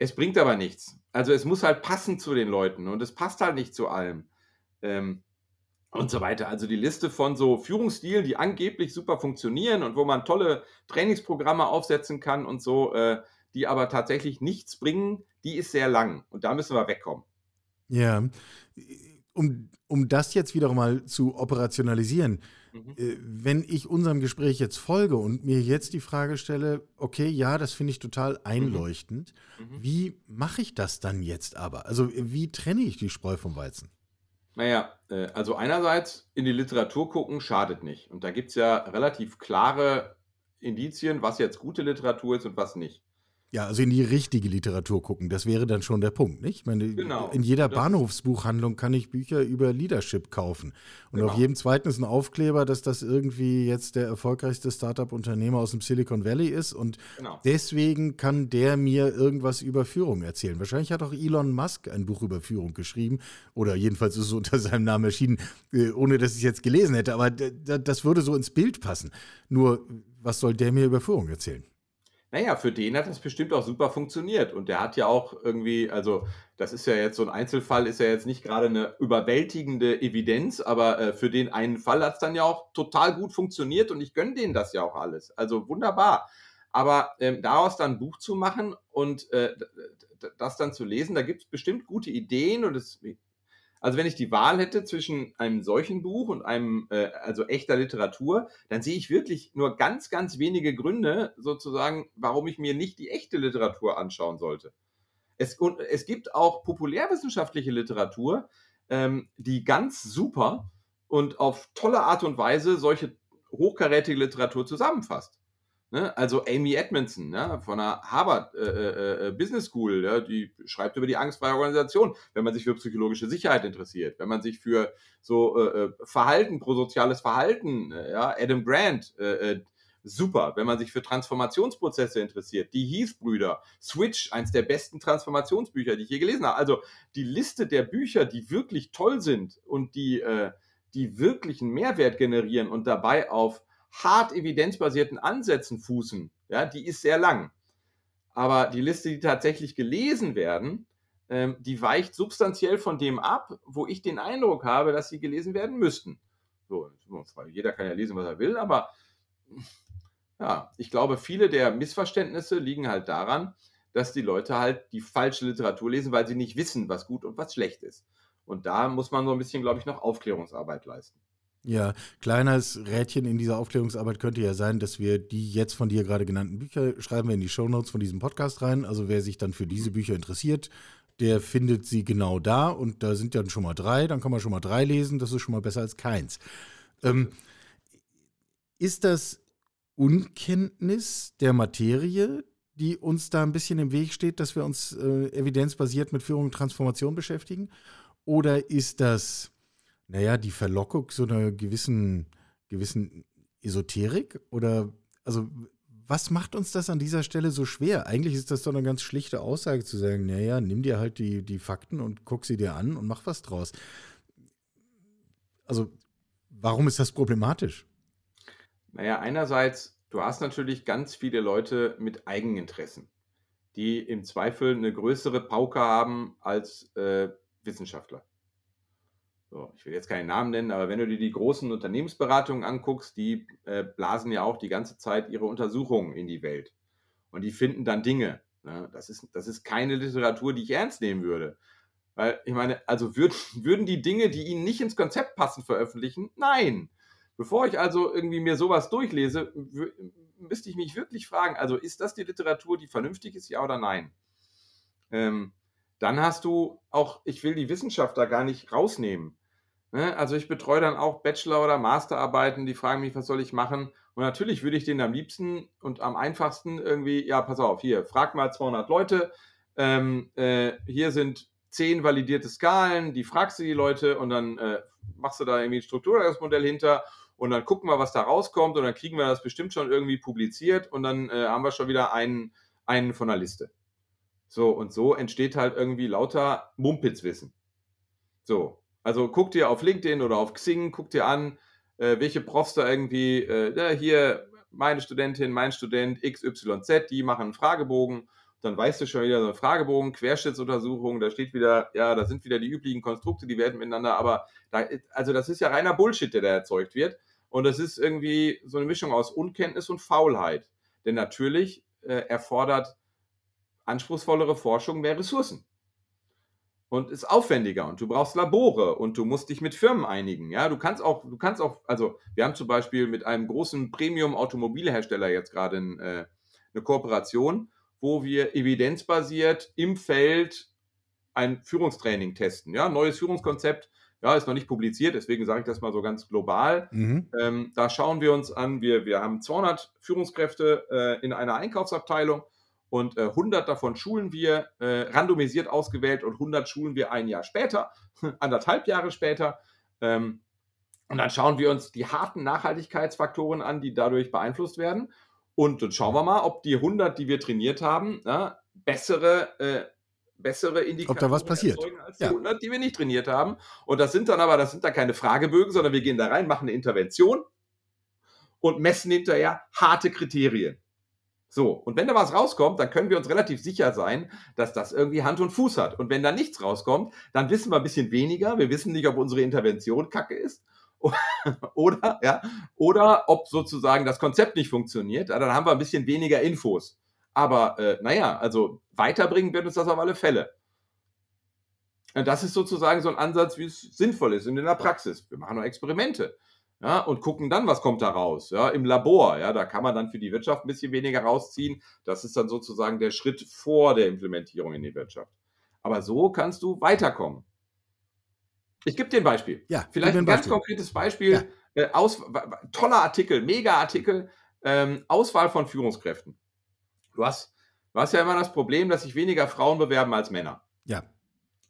es bringt aber nichts. Also es muss halt passen zu den Leuten und es passt halt nicht zu allem. Ähm, und so weiter. Also die Liste von so Führungsstilen, die angeblich super funktionieren und wo man tolle Trainingsprogramme aufsetzen kann und so, äh, die aber tatsächlich nichts bringen, die ist sehr lang und da müssen wir wegkommen. Ja, um, um das jetzt wieder mal zu operationalisieren, Mhm. Äh, wenn ich unserem Gespräch jetzt folge und mir jetzt die Frage stelle, okay, ja, das finde ich total mhm. einleuchtend, mhm. wie mache ich das dann jetzt aber? Also wie trenne ich die Spreu vom Weizen? Naja, äh, also einerseits in die Literatur gucken schadet nicht. Und da gibt es ja relativ klare Indizien, was jetzt gute Literatur ist und was nicht. Ja, also in die richtige Literatur gucken, das wäre dann schon der Punkt, nicht? Ich meine, genau. in jeder Bahnhofsbuchhandlung kann ich Bücher über Leadership kaufen. Und genau. auf jedem zweiten ist ein Aufkleber, dass das irgendwie jetzt der erfolgreichste Startup-Unternehmer aus dem Silicon Valley ist. Und genau. deswegen kann der mir irgendwas über Führung erzählen. Wahrscheinlich hat auch Elon Musk ein Buch über Führung geschrieben. Oder jedenfalls ist es unter seinem Namen erschienen, äh, ohne dass ich es jetzt gelesen hätte. Aber das würde so ins Bild passen. Nur, was soll der mir über Führung erzählen? Naja, für den hat das bestimmt auch super funktioniert. Und der hat ja auch irgendwie, also das ist ja jetzt so ein Einzelfall, ist ja jetzt nicht gerade eine überwältigende Evidenz, aber äh, für den einen Fall hat es dann ja auch total gut funktioniert und ich gönne denen das ja auch alles. Also wunderbar. Aber ähm, daraus dann ein Buch zu machen und äh, das dann zu lesen, da gibt es bestimmt gute Ideen und es also wenn ich die Wahl hätte zwischen einem solchen Buch und einem, äh, also echter Literatur, dann sehe ich wirklich nur ganz, ganz wenige Gründe sozusagen, warum ich mir nicht die echte Literatur anschauen sollte. Es, und es gibt auch populärwissenschaftliche Literatur, ähm, die ganz super und auf tolle Art und Weise solche hochkarätige Literatur zusammenfasst. Ne? Also Amy Edmondson ne? von der Harvard äh, äh, äh, Business School, ja? die schreibt über die angstfreie Organisation, wenn man sich für psychologische Sicherheit interessiert, wenn man sich für so äh, äh Verhalten, prosoziales Verhalten, äh, ja? Adam Grant, super, wenn man sich für Transformationsprozesse interessiert, die Heath-Brüder, Switch, eins der besten Transformationsbücher, die ich je gelesen habe. Also die Liste der Bücher, die wirklich toll sind und die, die wirklichen Mehrwert generieren und dabei auf hart evidenzbasierten Ansätzen fußen, ja, die ist sehr lang. Aber die Liste, die tatsächlich gelesen werden, ähm, die weicht substanziell von dem ab, wo ich den Eindruck habe, dass sie gelesen werden müssten. So, jeder kann ja lesen, was er will, aber Ja, ich glaube, viele der Missverständnisse liegen halt daran, dass die Leute halt die falsche Literatur lesen, weil sie nicht wissen, was gut und was schlecht ist. Und da muss man so ein bisschen, glaube ich, noch Aufklärungsarbeit leisten. Ja, kleines Rädchen in dieser Aufklärungsarbeit könnte ja sein, dass wir die jetzt von dir gerade genannten Bücher schreiben wir in die Shownotes von diesem Podcast rein. Also wer sich dann für diese Bücher interessiert, der findet sie genau da und da sind dann schon mal drei, dann kann man schon mal drei lesen, das ist schon mal besser als keins. Ähm, ist das Unkenntnis der Materie, die uns da ein bisschen im Weg steht, dass wir uns äh, evidenzbasiert mit Führung und Transformation beschäftigen? Oder ist das naja, die Verlockung so einer gewissen, gewissen Esoterik? Oder, also, was macht uns das an dieser Stelle so schwer? Eigentlich ist das doch eine ganz schlichte Aussage zu sagen, naja, nimm dir halt die, die Fakten und guck sie dir an und mach was draus. Also, warum ist das problematisch? Naja, einerseits, du hast natürlich ganz viele Leute mit Eigeninteressen, die im Zweifel eine größere Pauke haben als äh, Wissenschaftler. So, ich will jetzt keinen Namen nennen, aber wenn du dir die großen Unternehmensberatungen anguckst, die äh, blasen ja auch die ganze Zeit ihre Untersuchungen in die Welt. Und die finden dann Dinge. Ne? Das, ist, das ist keine Literatur, die ich ernst nehmen würde. Weil, ich meine, also würd, würden die Dinge, die ihnen nicht ins Konzept passen, veröffentlichen? Nein. Bevor ich also irgendwie mir sowas durchlese, müsste ich mich wirklich fragen, also ist das die Literatur, die vernünftig ist, ja oder nein? Ähm, dann hast du auch, ich will die Wissenschaft da gar nicht rausnehmen. Ne? Also ich betreue dann auch Bachelor- oder Masterarbeiten, die fragen mich, was soll ich machen? Und natürlich würde ich denen am liebsten und am einfachsten irgendwie, ja, pass auf, hier, frag mal 200 Leute, ähm, äh, hier sind 10 validierte Skalen, die fragst du die Leute und dann äh, machst du da irgendwie ein Strukturmodell hinter und dann gucken wir, was da rauskommt und dann kriegen wir das bestimmt schon irgendwie publiziert und dann äh, haben wir schon wieder einen, einen von der Liste. So, und so entsteht halt irgendwie lauter Mumpitzwissen. So, also guck dir auf LinkedIn oder auf Xing, guck dir an, äh, welche Profs da irgendwie, äh, ja, hier meine Studentin, mein Student XYZ, die machen einen Fragebogen. Dann weißt du schon wieder so einen Fragebogen, Querschnittsuntersuchung, da steht wieder, ja, da sind wieder die üblichen Konstrukte, die werden miteinander, aber da, also das ist ja reiner Bullshit, der da erzeugt wird. Und das ist irgendwie so eine Mischung aus Unkenntnis und Faulheit. Denn natürlich äh, erfordert anspruchsvollere Forschung mehr Ressourcen und ist aufwendiger und du brauchst Labore und du musst dich mit Firmen einigen. Ja, du kannst auch, du kannst auch, also wir haben zum Beispiel mit einem großen Premium-Automobilhersteller jetzt gerade ein, äh, eine Kooperation, wo wir evidenzbasiert im Feld ein Führungstraining testen. Ja, neues Führungskonzept. Ja, ist noch nicht publiziert, deswegen sage ich das mal so ganz global. Mhm. Ähm, da schauen wir uns an, wir, wir haben 200 Führungskräfte äh, in einer Einkaufsabteilung und äh, 100 davon schulen wir äh, randomisiert ausgewählt und 100 schulen wir ein Jahr später, anderthalb Jahre später. Ähm, und dann schauen wir uns die harten Nachhaltigkeitsfaktoren an, die dadurch beeinflusst werden. Und dann schauen wir mal, ob die 100, die wir trainiert haben, ja, bessere, äh, bessere Indikatoren ob da was passiert. als die ja. 100, die wir nicht trainiert haben. Und das sind dann aber, das sind dann keine Fragebögen, sondern wir gehen da rein, machen eine Intervention und messen hinterher harte Kriterien. So, und wenn da was rauskommt, dann können wir uns relativ sicher sein, dass das irgendwie Hand und Fuß hat. Und wenn da nichts rauskommt, dann wissen wir ein bisschen weniger. Wir wissen nicht, ob unsere Intervention kacke ist oder, ja, oder ob sozusagen das Konzept nicht funktioniert. Dann haben wir ein bisschen weniger Infos. Aber äh, naja, also weiterbringen wird uns das auf alle Fälle. Das ist sozusagen so ein Ansatz, wie es sinnvoll ist in der Praxis. Wir machen nur Experimente ja, und gucken dann, was kommt da raus. Ja, Im Labor, ja, da kann man dann für die Wirtschaft ein bisschen weniger rausziehen. Das ist dann sozusagen der Schritt vor der Implementierung in die Wirtschaft. Aber so kannst du weiterkommen. Ich gebe dir ein Beispiel. Ja, Vielleicht ein, ein ganz konkretes Beispiel. Ja. Äh, aus, toller Artikel, mega Artikel. Ähm, Auswahl von Führungskräften. Du hast, du hast ja immer das Problem, dass sich weniger Frauen bewerben als Männer. Ja.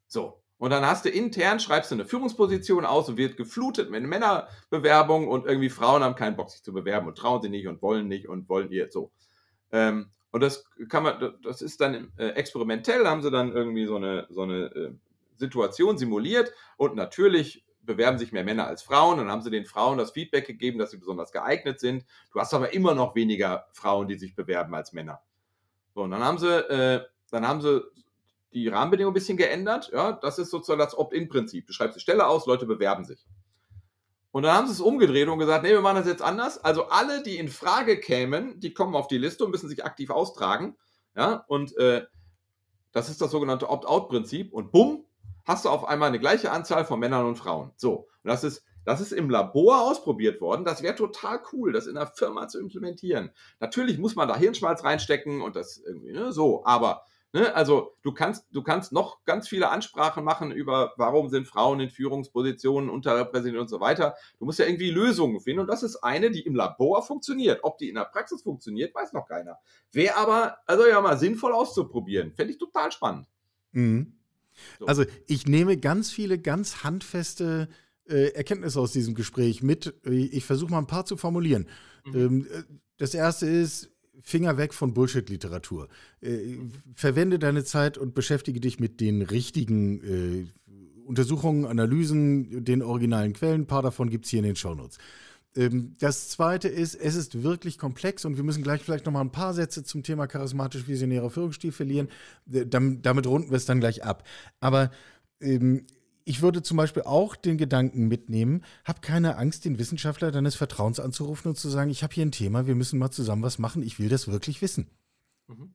So. Und dann hast du intern, schreibst du eine Führungsposition aus und wird geflutet mit Männerbewerbungen und irgendwie Frauen haben keinen Bock, sich zu bewerben und trauen sie nicht und wollen nicht und wollen ihr so. Ähm, und das kann man, das ist dann äh, experimentell, haben sie dann irgendwie so eine, so eine äh, Situation simuliert und natürlich bewerben sich mehr Männer als Frauen. Dann haben sie den Frauen das Feedback gegeben, dass sie besonders geeignet sind. Du hast aber immer noch weniger Frauen, die sich bewerben als Männer. So, und dann haben sie, äh, dann haben sie die Rahmenbedingungen ein bisschen geändert. Ja, das ist sozusagen das Opt-in-Prinzip. Du schreibst die Stelle aus, Leute bewerben sich. Und dann haben sie es umgedreht und gesagt, nee, wir machen das jetzt anders. Also alle, die in Frage kämen, die kommen auf die Liste und müssen sich aktiv austragen. Ja, und äh, das ist das sogenannte Opt-out-Prinzip. Und bumm, hast du auf einmal eine gleiche Anzahl von Männern und Frauen. So, und das ist, das ist im Labor ausprobiert worden. Das wäre total cool, das in einer Firma zu implementieren. Natürlich muss man da Hirnschmalz reinstecken und das irgendwie, ne, so, aber Ne? Also du kannst, du kannst noch ganz viele Ansprachen machen über, warum sind Frauen in Führungspositionen unterrepräsentiert und so weiter. Du musst ja irgendwie Lösungen finden und das ist eine, die im Labor funktioniert. Ob die in der Praxis funktioniert, weiß noch keiner. Wäre aber, also ja mal sinnvoll auszuprobieren. Fände ich total spannend. Mhm. So. Also ich nehme ganz viele ganz handfeste äh, Erkenntnisse aus diesem Gespräch mit. Ich versuche mal ein paar zu formulieren. Mhm. Ähm, äh, das erste ist, Finger weg von Bullshit-Literatur. Äh, verwende deine Zeit und beschäftige dich mit den richtigen äh, Untersuchungen, Analysen, den originalen Quellen. Ein paar davon gibt es hier in den Shownotes. Ähm, das zweite ist, es ist wirklich komplex und wir müssen gleich vielleicht noch mal ein paar Sätze zum Thema charismatisch-visionärer Führungsstil verlieren. Damit, damit runden wir es dann gleich ab. Aber ähm, ich würde zum Beispiel auch den Gedanken mitnehmen, hab keine Angst, den Wissenschaftler deines Vertrauens anzurufen und zu sagen, ich habe hier ein Thema, wir müssen mal zusammen was machen, ich will das wirklich wissen. Mhm.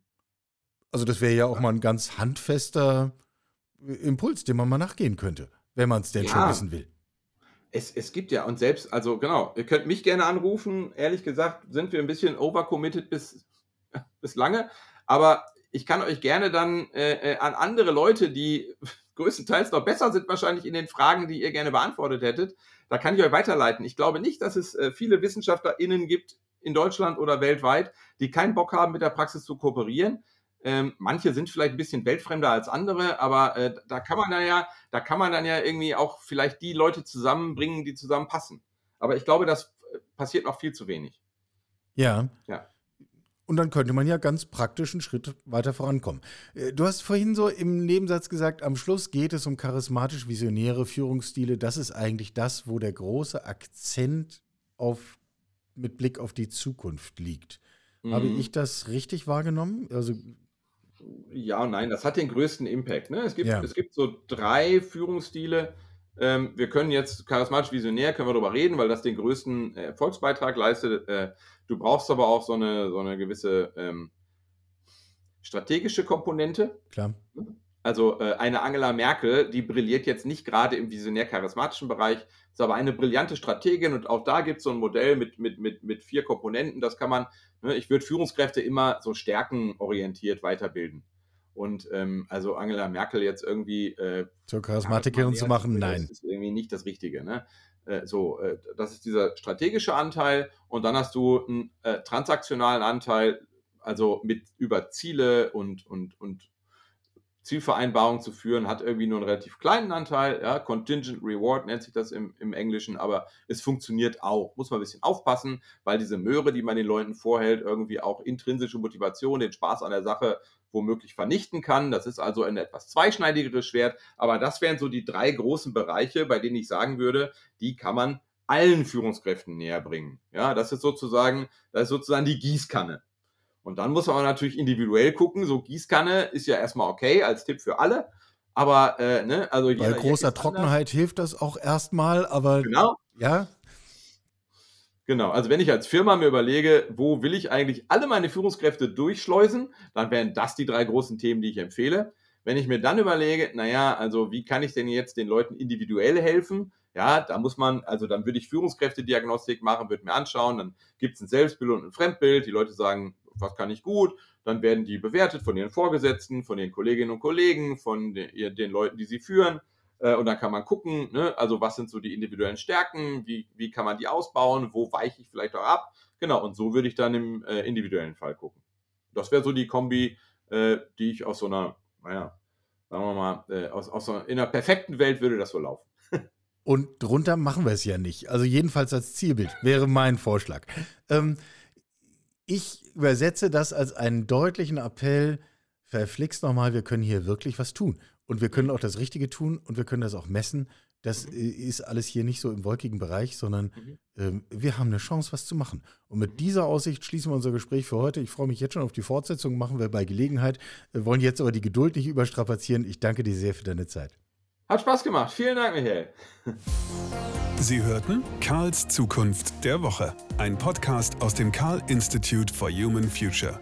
Also das wäre ja auch mal ein ganz handfester Impuls, dem man mal nachgehen könnte, wenn man es denn ja. schon wissen will. Es, es gibt ja, und selbst, also genau, ihr könnt mich gerne anrufen. Ehrlich gesagt, sind wir ein bisschen overcommitted bis, bis lange. Aber ich kann euch gerne dann äh, äh an andere Leute, die größtenteils noch besser sind wahrscheinlich in den Fragen, die ihr gerne beantwortet hättet. Da kann ich euch weiterleiten. Ich glaube nicht, dass es äh, viele WissenschaftlerInnen gibt in Deutschland oder weltweit, die keinen Bock haben, mit der Praxis zu kooperieren. Ähm, manche sind vielleicht ein bisschen weltfremder als andere, aber äh, da kann man dann ja, da kann man dann ja irgendwie auch vielleicht die Leute zusammenbringen, die zusammenpassen. Aber ich glaube, das äh, passiert noch viel zu wenig. Ja. Ja. Und dann könnte man ja ganz praktisch einen Schritt weiter vorankommen. Äh, du hast vorhin so im Nebensatz gesagt, am Schluss geht es um charismatisch visionäre Führungsstile. Das ist eigentlich das, wo der große Akzent auf, mit Blick auf die Zukunft liegt. Mhm. Habe ich das richtig wahrgenommen? Also ja und nein, das hat den größten Impact. Ne? Es, gibt, ja. es gibt so drei Führungsstile. Ähm, wir können jetzt charismatisch visionär, können wir darüber reden, weil das den größten Erfolgsbeitrag leistet. Äh, Du brauchst aber auch so eine, so eine gewisse ähm, strategische Komponente. Klar. Also äh, eine Angela Merkel, die brilliert jetzt nicht gerade im visionär-charismatischen Bereich, ist aber eine brillante Strategin und auch da gibt es so ein Modell mit, mit, mit, mit vier Komponenten. Das kann man, ne, ich würde Führungskräfte immer so stärkenorientiert weiterbilden. Und ähm, also Angela Merkel jetzt irgendwie äh, zur Charismatikerin zu machen, nein. Das ist irgendwie nicht das Richtige. Ne? Äh, so, äh, das ist dieser strategische Anteil und dann hast du einen äh, transaktionalen Anteil, also mit über Ziele und, und, und Zielvereinbarungen zu führen, hat irgendwie nur einen relativ kleinen Anteil. Ja, Contingent Reward nennt sich das im, im Englischen, aber es funktioniert auch. Muss man ein bisschen aufpassen, weil diese Möhre, die man den Leuten vorhält, irgendwie auch intrinsische Motivation, den Spaß an der Sache womöglich vernichten kann. Das ist also ein etwas zweischneidigeres Schwert. Aber das wären so die drei großen Bereiche, bei denen ich sagen würde, die kann man allen Führungskräften näher bringen. Ja, das ist sozusagen, das ist sozusagen die Gießkanne. Und dann muss man natürlich individuell gucken. So Gießkanne ist ja erstmal okay als Tipp für alle. Aber, äh, ne, also Bei großer Trockenheit anders. hilft das auch erstmal, aber. Genau. Ja. Genau, also wenn ich als Firma mir überlege, wo will ich eigentlich alle meine Führungskräfte durchschleusen, dann wären das die drei großen Themen, die ich empfehle. Wenn ich mir dann überlege, naja, also wie kann ich denn jetzt den Leuten individuell helfen? Ja, da muss man, also dann würde ich Führungskräftediagnostik machen, würde mir anschauen, dann gibt es ein Selbstbild und ein Fremdbild. Die Leute sagen, was kann ich gut, dann werden die bewertet von ihren Vorgesetzten, von den Kolleginnen und Kollegen, von den, den Leuten, die sie führen. Äh, und dann kann man gucken, ne, also was sind so die individuellen Stärken, wie, wie kann man die ausbauen, wo weiche ich vielleicht auch ab. Genau, und so würde ich dann im äh, individuellen Fall gucken. Das wäre so die Kombi, äh, die ich aus so einer, naja, sagen wir mal, äh, aus, aus so einer, in einer perfekten Welt würde das so laufen. Und drunter machen wir es ja nicht. Also jedenfalls als Zielbild wäre mein Vorschlag. Ähm, ich übersetze das als einen deutlichen Appell, verflixt nochmal, wir können hier wirklich was tun. Und wir können auch das Richtige tun und wir können das auch messen. Das mhm. ist alles hier nicht so im wolkigen Bereich, sondern mhm. äh, wir haben eine Chance, was zu machen. Und mit dieser Aussicht schließen wir unser Gespräch für heute. Ich freue mich jetzt schon auf die Fortsetzung, machen wir bei Gelegenheit. Wir wollen jetzt aber die Geduld nicht überstrapazieren. Ich danke dir sehr für deine Zeit. Hat Spaß gemacht. Vielen Dank, Michael. Sie hörten Karls Zukunft der Woche, ein Podcast aus dem Karl Institute for Human Future.